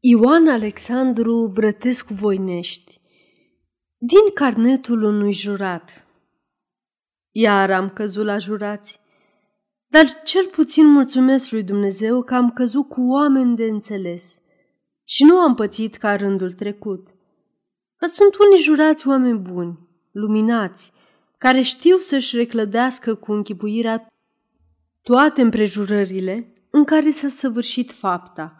Ioan Alexandru Brătescu Voinești Din carnetul unui jurat Iar am căzut la jurați, dar cel puțin mulțumesc lui Dumnezeu că am căzut cu oameni de înțeles și nu am pățit ca rândul trecut. Că sunt unii jurați oameni buni, luminați, care știu să-și reclădească cu închipuirea toate împrejurările în care s-a săvârșit fapta –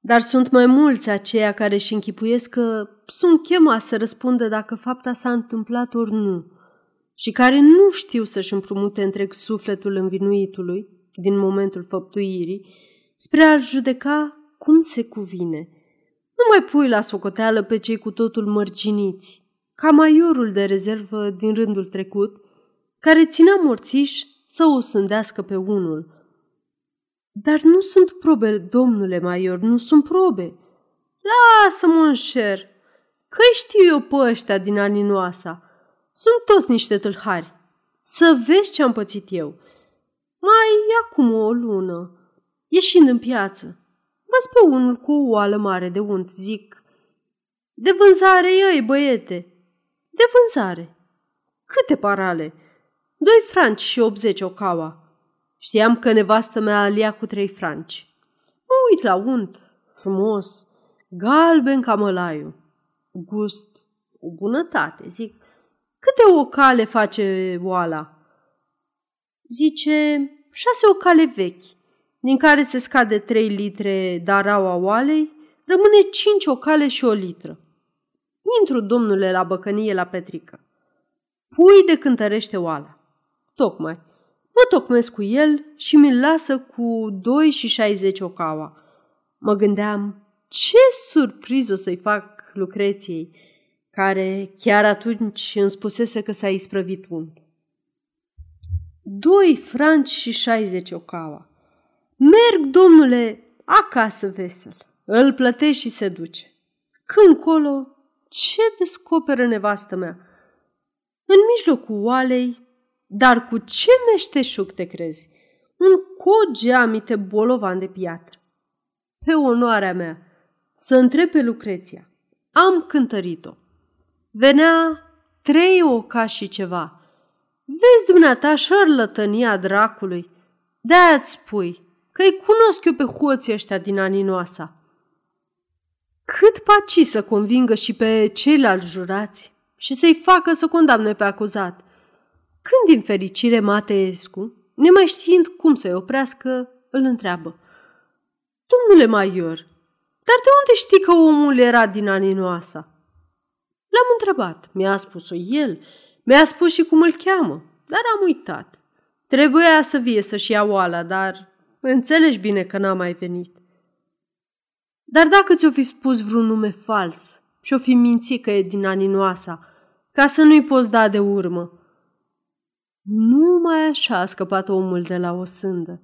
dar sunt mai mulți aceia care își închipuiesc că sunt chemați să răspundă dacă fapta s-a întâmplat ori nu și care nu știu să-și împrumute întreg sufletul învinuitului din momentul făptuirii spre a-l judeca cum se cuvine. Nu mai pui la socoteală pe cei cu totul mărginiți, ca maiorul de rezervă din rândul trecut, care ținea morțiș să o sândească pe unul – dar nu sunt probe, domnule Maior, nu sunt probe. Lasă-mă în șer, că știu eu pe ăștia din aninoasa. Sunt toți niște tâlhari. Să vezi ce am pățit eu. Mai acum o lună, ieșind în piață, văd pe unul cu o oală mare de unt, zic, de vânzare ei, băiete, de vânzare. Câte parale? Doi franci și 80 o caua. Știam că nevastă mea alia cu trei franci. Mă uit la unt, frumos, galben ca mălaiu. Gust, o bunătate, zic. Câte o cale face oala? Zice, șase o cale vechi, din care se scade trei litre daraua oalei, rămâne cinci o cale și o litră. Intru, domnule, la băcănie la Petrică. Pui de cântărește oala. Tocmai. Mă tocmesc cu el și mi-l lasă cu 2 și 60 ocaua. Mă gândeam, ce surpriză o să-i fac Lucreției, care chiar atunci îmi spusese că s-a isprăvit un. Doi franci și 60 ocaua. Merg, domnule, acasă vesel. Îl plătești și se duce. Când colo, ce descoperă nevastă mea? În mijlocul oalei dar cu ce meșteșug te crezi? Un cogeamite bolovan de piatră. Pe onoarea mea, să întreb pe Lucreția. Am cântărit-o. Venea trei oca și ceva. Vezi dumneata șarlătănia dracului. De-aia-ți spui că-i cunosc eu pe hoții ăștia din aninoasa. Cât paci să convingă și pe ceilalți jurați și să-i facă să condamne pe acuzat – când, din fericire, Mateescu, nemai știind cum să-i oprească, îl întreabă. Domnule Maior, dar de unde știi că omul era din aninoasa? L-am întrebat, mi-a spus-o el, mi-a spus și cum îl cheamă, dar am uitat. Trebuia să vie să-și ia oala, dar înțelegi bine că n-a mai venit. Dar dacă ți-o fi spus vreun nume fals și-o fi mințit că e din aninoasa, ca să nu-i poți da de urmă, numai așa a scăpat omul de la o sândă.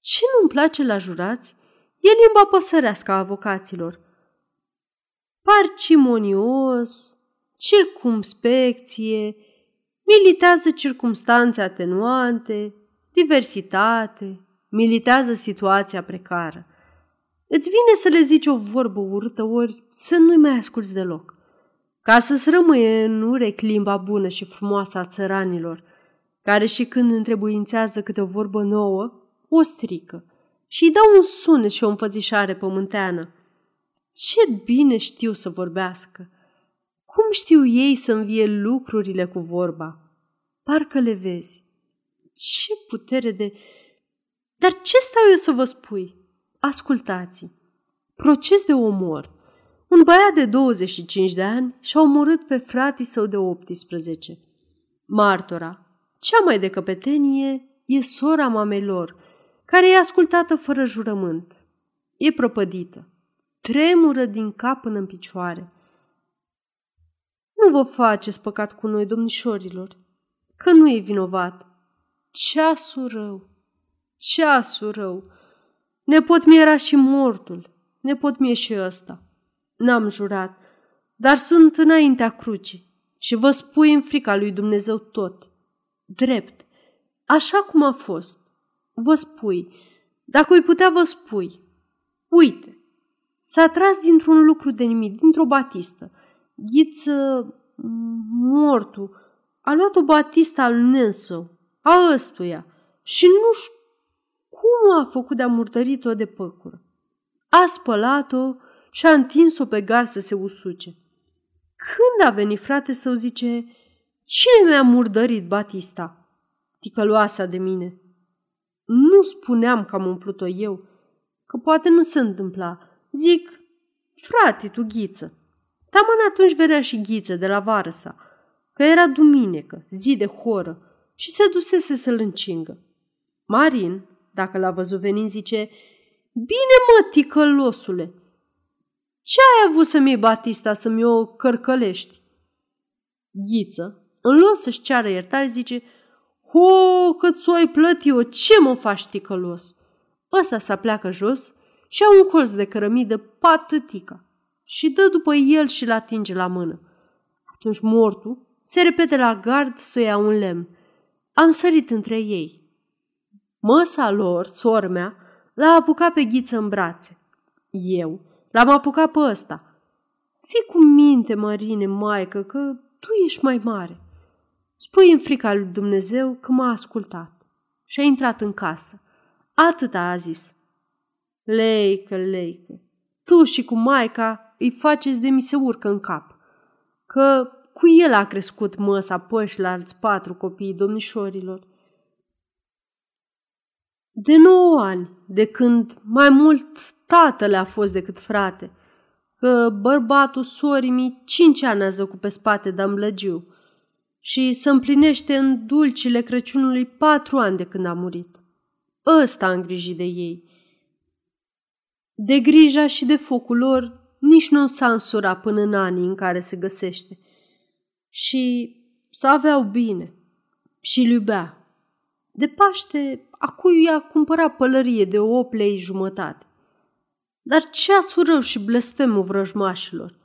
Ce nu-mi place la jurați e limba păsărească a avocaților. Parcimonios, circumspecție, militează circumstanțe atenuante, diversitate, militează situația precară. Îți vine să le zici o vorbă urâtă ori să nu-i mai asculți deloc ca să-ți rămâie în urechi limba bună și frumoasă a țăranilor, care și când întrebuințează câte o vorbă nouă, o strică și îi dau un sunet și o înfățișare pământeană. Ce bine știu să vorbească! Cum știu ei să învie lucrurile cu vorba? Parcă le vezi. Ce putere de... Dar ce stau eu să vă spui? Ascultați! Proces de omor – un băiat de 25 de ani și-a omorât pe fratii său de 18. Martora, cea mai de căpetenie, e sora mamei lor, care e ascultată fără jurământ. E propădită. Tremură din cap până în picioare. Nu vă faceți păcat cu noi, domnișorilor, că nu e vinovat. Ceasul rău, ceasul rău. Ne pot miera și mortul, ne pot mie și ăsta. N-am jurat, dar sunt înaintea crucii și vă spui în frica lui Dumnezeu tot. Drept, așa cum a fost. Vă spui, dacă îi putea vă spui. Uite, S-a tras dintr-un lucru de nimic, dintr-o batistă. Ghiță mortul a luat o batistă al Nenso, a ăstuia, și nu știu cum a făcut de-a murdărit-o de păcură. A spălat-o și a întins-o pe gar să se usuce. Când a venit frate să-o zice, cine mi-a murdărit Batista? Ticăloasa de mine. Nu spuneam că am umplut-o eu, că poate nu se întâmpla. Zic, frate, tu ghiță. Taman atunci venea și ghiță de la varăsa, că era duminică, zi de horă, și se dusese să-l încingă. Marin, dacă l-a văzut venind, zice, Bine mă, ticălosule, ce ai avut să-mi iei Batista să-mi o cărcălești? Ghiță, în loc să-și ceară iertare, zice, Ho, că ți-o ai plătit-o, ce mă faci ticălos? Ăsta să pleacă jos și au un colț de cărămidă patătica și dă după el și l atinge la mână. Atunci mortul se repete la gard să ia un lemn. Am sărit între ei. Măsa lor, sormea, l-a apucat pe ghiță în brațe. Eu l-am apucat pe ăsta. Fii cu minte, Marine, maică, că tu ești mai mare. Spui în frica lui Dumnezeu că m-a ascultat și a intrat în casă. Atâta a zis. Leică, leică, tu și cu maica îi faceți de mi se urcă în cap. Că cu el a crescut măsa păși la alți patru copii domnișorilor. De nouă ani, de când mai mult tatăl a fost decât frate, că bărbatul sorii mi cinci ani a zăcut pe spate de amblăgiu și să împlinește în dulcile Crăciunului patru ani de când a murit. Ăsta a îngrijit de ei. De grija și de focul lor nici nu s-a însurat până în anii în care se găsește. Și să aveau bine și iubea. De Paște, acu i-a cumpărat pălărie de o plei jumătate. Dar ce rău și blestemul vrăjmașilor?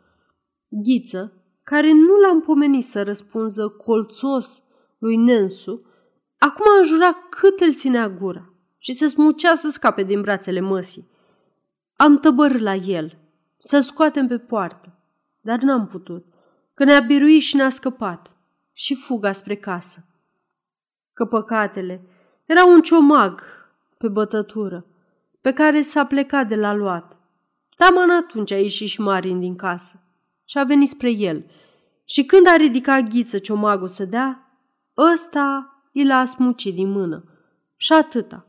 Ghiță, care nu l-am pomenit să răspunză colțos lui Nensu, acum a jurat cât îl ținea gura și se smucea să scape din brațele măsii. Am tăbăr la el, să-l scoatem pe poartă, dar n-am putut, că ne-a biruit și ne-a scăpat și fuga spre casă. Că păcatele era un ciomag pe bătătură, pe care s-a plecat de la luat. Taman atunci a ieșit și Marin din casă și a venit spre el. Și când a ridicat ghiță ciomagul să dea, ăsta i l-a smucit din mână. Și atâta.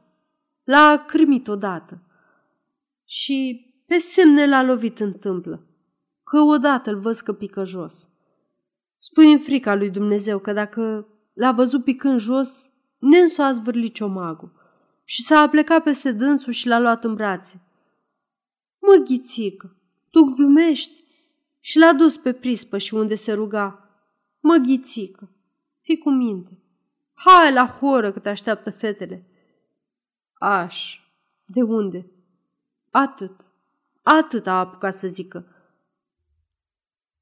L-a cârmit odată. Și pe semne l-a lovit în tâmplă, că odată îl văz că pică jos. Spui în frica lui Dumnezeu că dacă l-a văzut picând jos, Nensu a zvârlit ciomagul și s-a aplecat peste dânsul și l-a luat în brațe. Mă, ghițică, tu glumești? Și l-a dus pe prispă și unde se ruga. Mă, ghițică, fii cu minte. Hai la horă că te așteaptă fetele. Aș, de unde? Atât, atât a apucat să zică.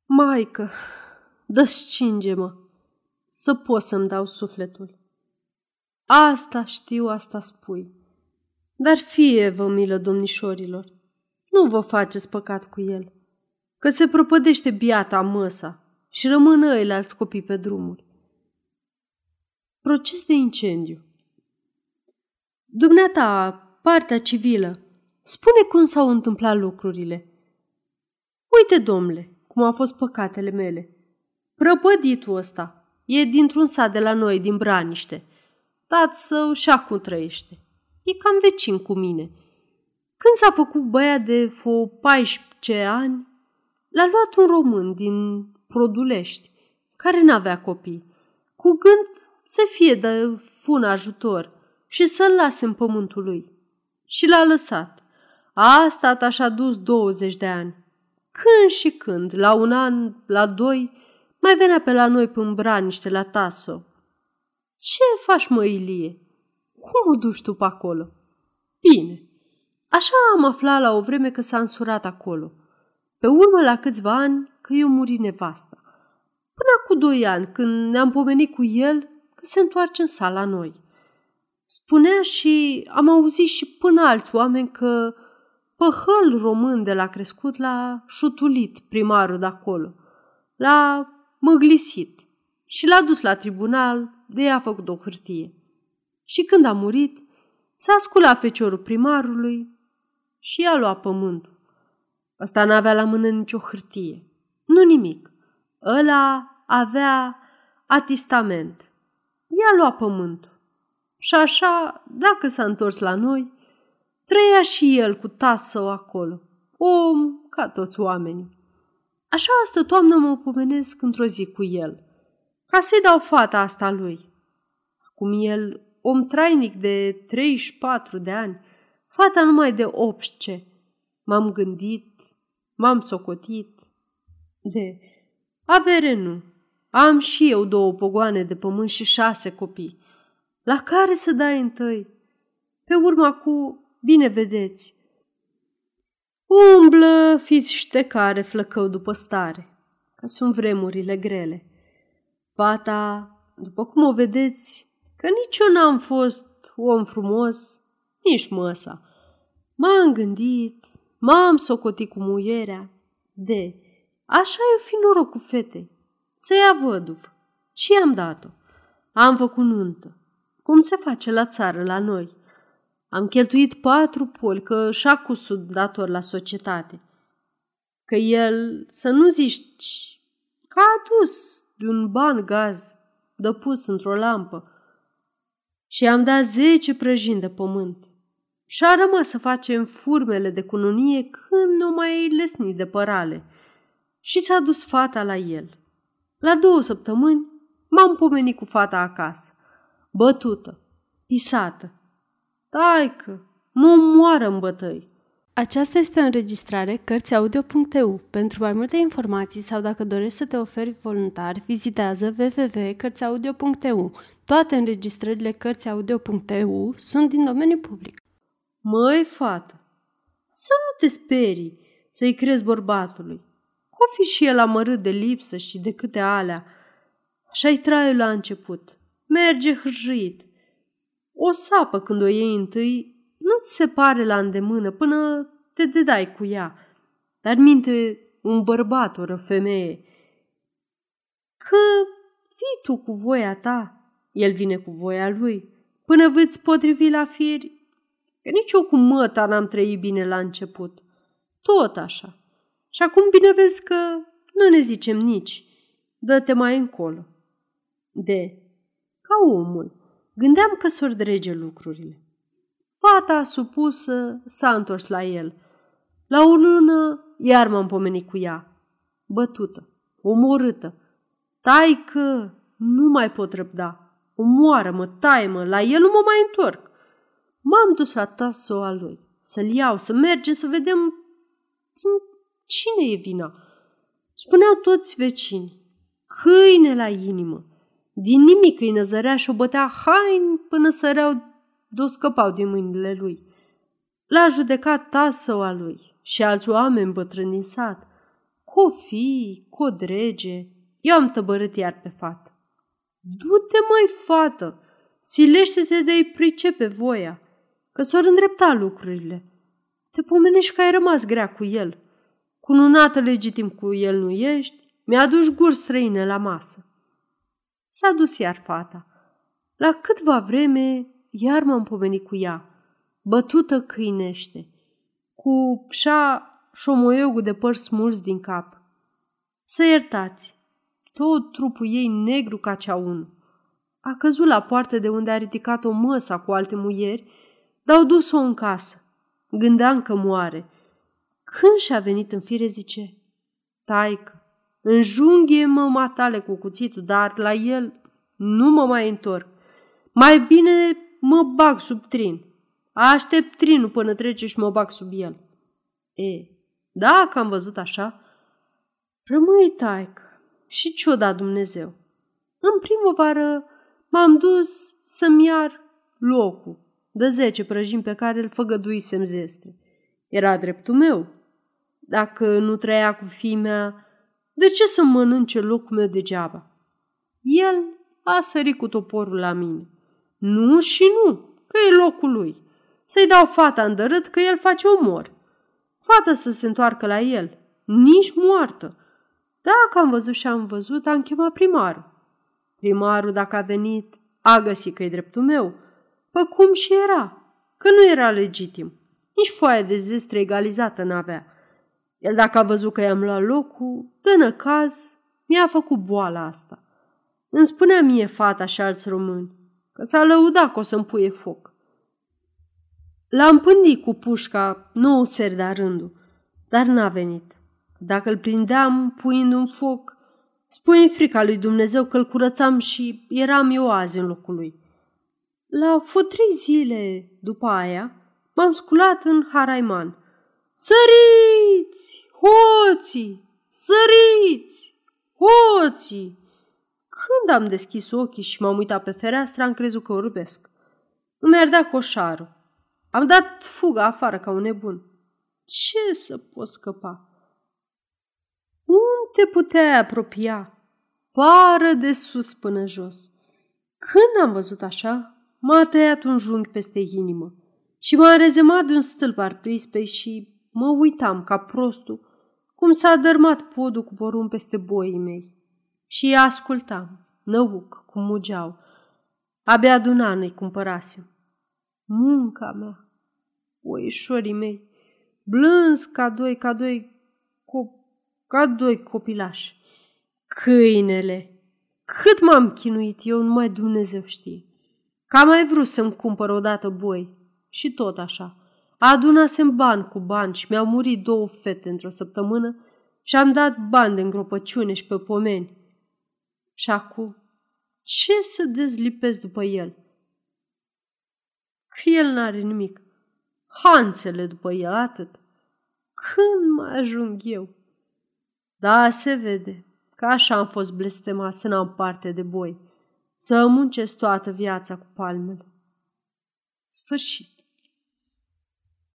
Maică, descinge-mă, să pot să-mi dau sufletul. Asta știu, asta spui. Dar fie vă milă, domnișorilor, nu vă faceți păcat cu el, că se propădește biata măsa și rămân alți copii pe drumuri. Proces de incendiu Dumneata, partea civilă, spune cum s-au întâmplat lucrurile. Uite, domnule, cum au fost păcatele mele. Prăpăditul ăsta e dintr-un sat de la noi, din Braniște. Tați său și acum trăiește. E cam vecin cu mine – când s-a făcut băiat de fo 14 ani, l-a luat un român din Produlești, care n-avea copii, cu gând să fie de fun ajutor și să-l lase în pământul lui. Și l-a lăsat. A stat așa dus 20 de ani. Când și când, la un an, la doi, mai venea pe la noi până braniște la Taso. Ce faci, mă, Ilie? Cum o duci tu pe acolo? Bine, Așa am aflat la o vreme că s-a însurat acolo. Pe urmă, la câțiva ani, că eu muri nevasta. Până cu doi ani, când ne-am pomenit cu el, că se întoarce în sala noi. Spunea și am auzit și până alți oameni că păhăl român de la crescut l-a șutulit primarul de acolo. L-a măglisit și l-a dus la tribunal de i-a făcut o hârtie. Și când a murit, s-a sculat feciorul primarului și i-a luat pământul. Ăsta n-avea la mână nicio hârtie, nu nimic. Ăla avea atistament. I-a luat pământul. Și așa, dacă s-a întors la noi, trăia și el cu tasău acolo, om ca toți oamenii. Așa astă toamnă mă pomenesc într-o zi cu el, ca să-i dau fata asta lui. Acum el, om trainic de 34 de ani, fata numai de 18. M-am gândit, m-am socotit. De avere nu. Am și eu două pogoane de pământ și șase copii. La care să dai întâi? Pe urma cu, bine vedeți, Umblă care flăcău după stare, că sunt vremurile grele. Fata, după cum o vedeți, că nici eu n-am fost om frumos, nici măsa. M-am gândit, m-am socotit cu muierea. De, așa e fi noroc cu fete, să ia văduv. Și i-am dat-o. Am făcut nuntă, cum se face la țară la noi. Am cheltuit patru poli, că și-a cusut dator la societate. Că el, să nu zici, că a adus de un ban gaz de pus într-o lampă și am dat zece prăjini de pământ. Și a rămas să facem furmele de cununie când nu mai lesni de părale. Și s-a dus fata la el. La două săptămâni m-am pomenit cu fata acasă, bătută, pisată, Taică, mă moară în bătăi. Aceasta este o înregistrare Cărțiaudio.eu. Pentru mai multe informații sau dacă dorești să te oferi voluntar, vizitează www.cărțiaudio.eu. Toate înregistrările Cărțiaudio.eu sunt din domeniu public. Măi, fată, să nu te sperii să-i crezi bărbatului. O fi și el amărât de lipsă și de câte alea. Așa-i traiul la început. Merge hârjuit. O sapă când o iei întâi, nu-ți se pare la îndemână până te dedai cu ea. Dar minte un bărbat, o femeie, că vii tu cu voia ta, el vine cu voia lui, până veți potrivi la fieri, că nici eu cu măta n-am trăit bine la început. Tot așa. Și acum bine vezi că nu ne zicem nici. Dă-te mai încolo. De, ca omul, Gândeam că s drege lucrurile. Fata supusă s-a întors la el. La o lună iar m-am pomenit cu ea. Bătută, omorâtă. Taică, nu mai pot răbda. Omoară-mă, taie-mă, la el nu mă mai întorc. M-am dus la tasoa lui, să-l iau, să mergem să vedem cine e vina. Spuneau toți vecini, câine la inimă. Din nimic îi năzărea și o bătea hain până săreau două scăpau din mâinile lui. L-a judecat tasăua lui și alți oameni bătrâni din sat. Cu fi, cu drege, eu am tăbărât iar pe fată. Du-te, mai fată, silește-te de-i pricepe voia, că s-or îndrepta lucrurile. Te pomenești că ai rămas grea cu el. Cununată legitim cu el nu ești, mi-aduci guri străine la masă. S-a dus iar fata. La câtva vreme, iar m-am pomenit cu ea, bătută câinește, cu pșa șomoiogul de păr smulți din cap. Să iertați, tot trupul ei negru ca ceaun. A căzut la poartă de unde a ridicat o măsa cu alte muieri, dar au dus-o în casă. Gândeam că moare. Când și-a venit în fire, zice, Taică, Înjunghie mă matale cu cuțitul, dar la el nu mă mai întorc. Mai bine mă bag sub trin. Aștept trinul până trece și mă bag sub el. E, dacă am văzut așa, rămâi taică și ce-o da Dumnezeu. În primăvară m-am dus să-mi iar locul de zece prăjini pe care îl făgăduisem zestre. Era dreptul meu. Dacă nu trăia cu fimea, de ce să mănânce locul meu degeaba? El a sărit cu toporul la mine. Nu și nu, că e locul lui. Să-i dau fata în dărât că el face omor. Fata să se întoarcă la el, nici moartă. Dacă am văzut și am văzut, am chemat primarul. Primarul, dacă a venit, a găsit că e dreptul meu, pe cum și era, că nu era legitim. Nici foaia de zestre egalizată n-avea. El dacă a văzut că i-am luat locul, dă năcaz, mi-a făcut boala asta. Îmi spunea mie fata și alți români că s-a lăudat că o să-mi puie foc. L-am pândit cu pușca nouă seri de rândul, dar n-a venit. Dacă îl prindeam puind un foc, spui în frica lui Dumnezeu că îl curățam și eram eu azi în locul lui. La fost trei zile după aia, m-am sculat în Haraiman. Săriți, hoții, săriți, hoții! Când am deschis ochii și m-am uitat pe fereastră, am crezut că urbesc. Îmi ardea coșarul. Am dat fuga afară ca un nebun. Ce să pot scăpa? Unde puteai apropia? Pară de sus până jos. Când am văzut așa, m-a tăiat un junghi peste inimă și m-a rezemat de un stâlp ar prispei și mă uitam ca prostul cum s-a dărmat podul cu porun peste boii mei. Și îi ascultam, năuc, cum mugeau. Abia aduna ne cumpărasem. Munca mea, oișorii mei, blânzi ca doi, ca doi, co- ca doi copilași. Câinele, cât m-am chinuit eu, numai Dumnezeu știe. Că am mai vrut să-mi cumpăr odată boi și tot așa. Adunasem bani cu bani și mi-au murit două fete într-o săptămână și am dat bani de îngropăciune și pe pomeni. Și acum, ce să dezlipesc după el? Că el n-are nimic. Hanțele după el, atât. Când mai ajung eu? Da, se vede că așa am fost blestemat să n-am parte de boi, să muncesc toată viața cu palmele. Sfârșit.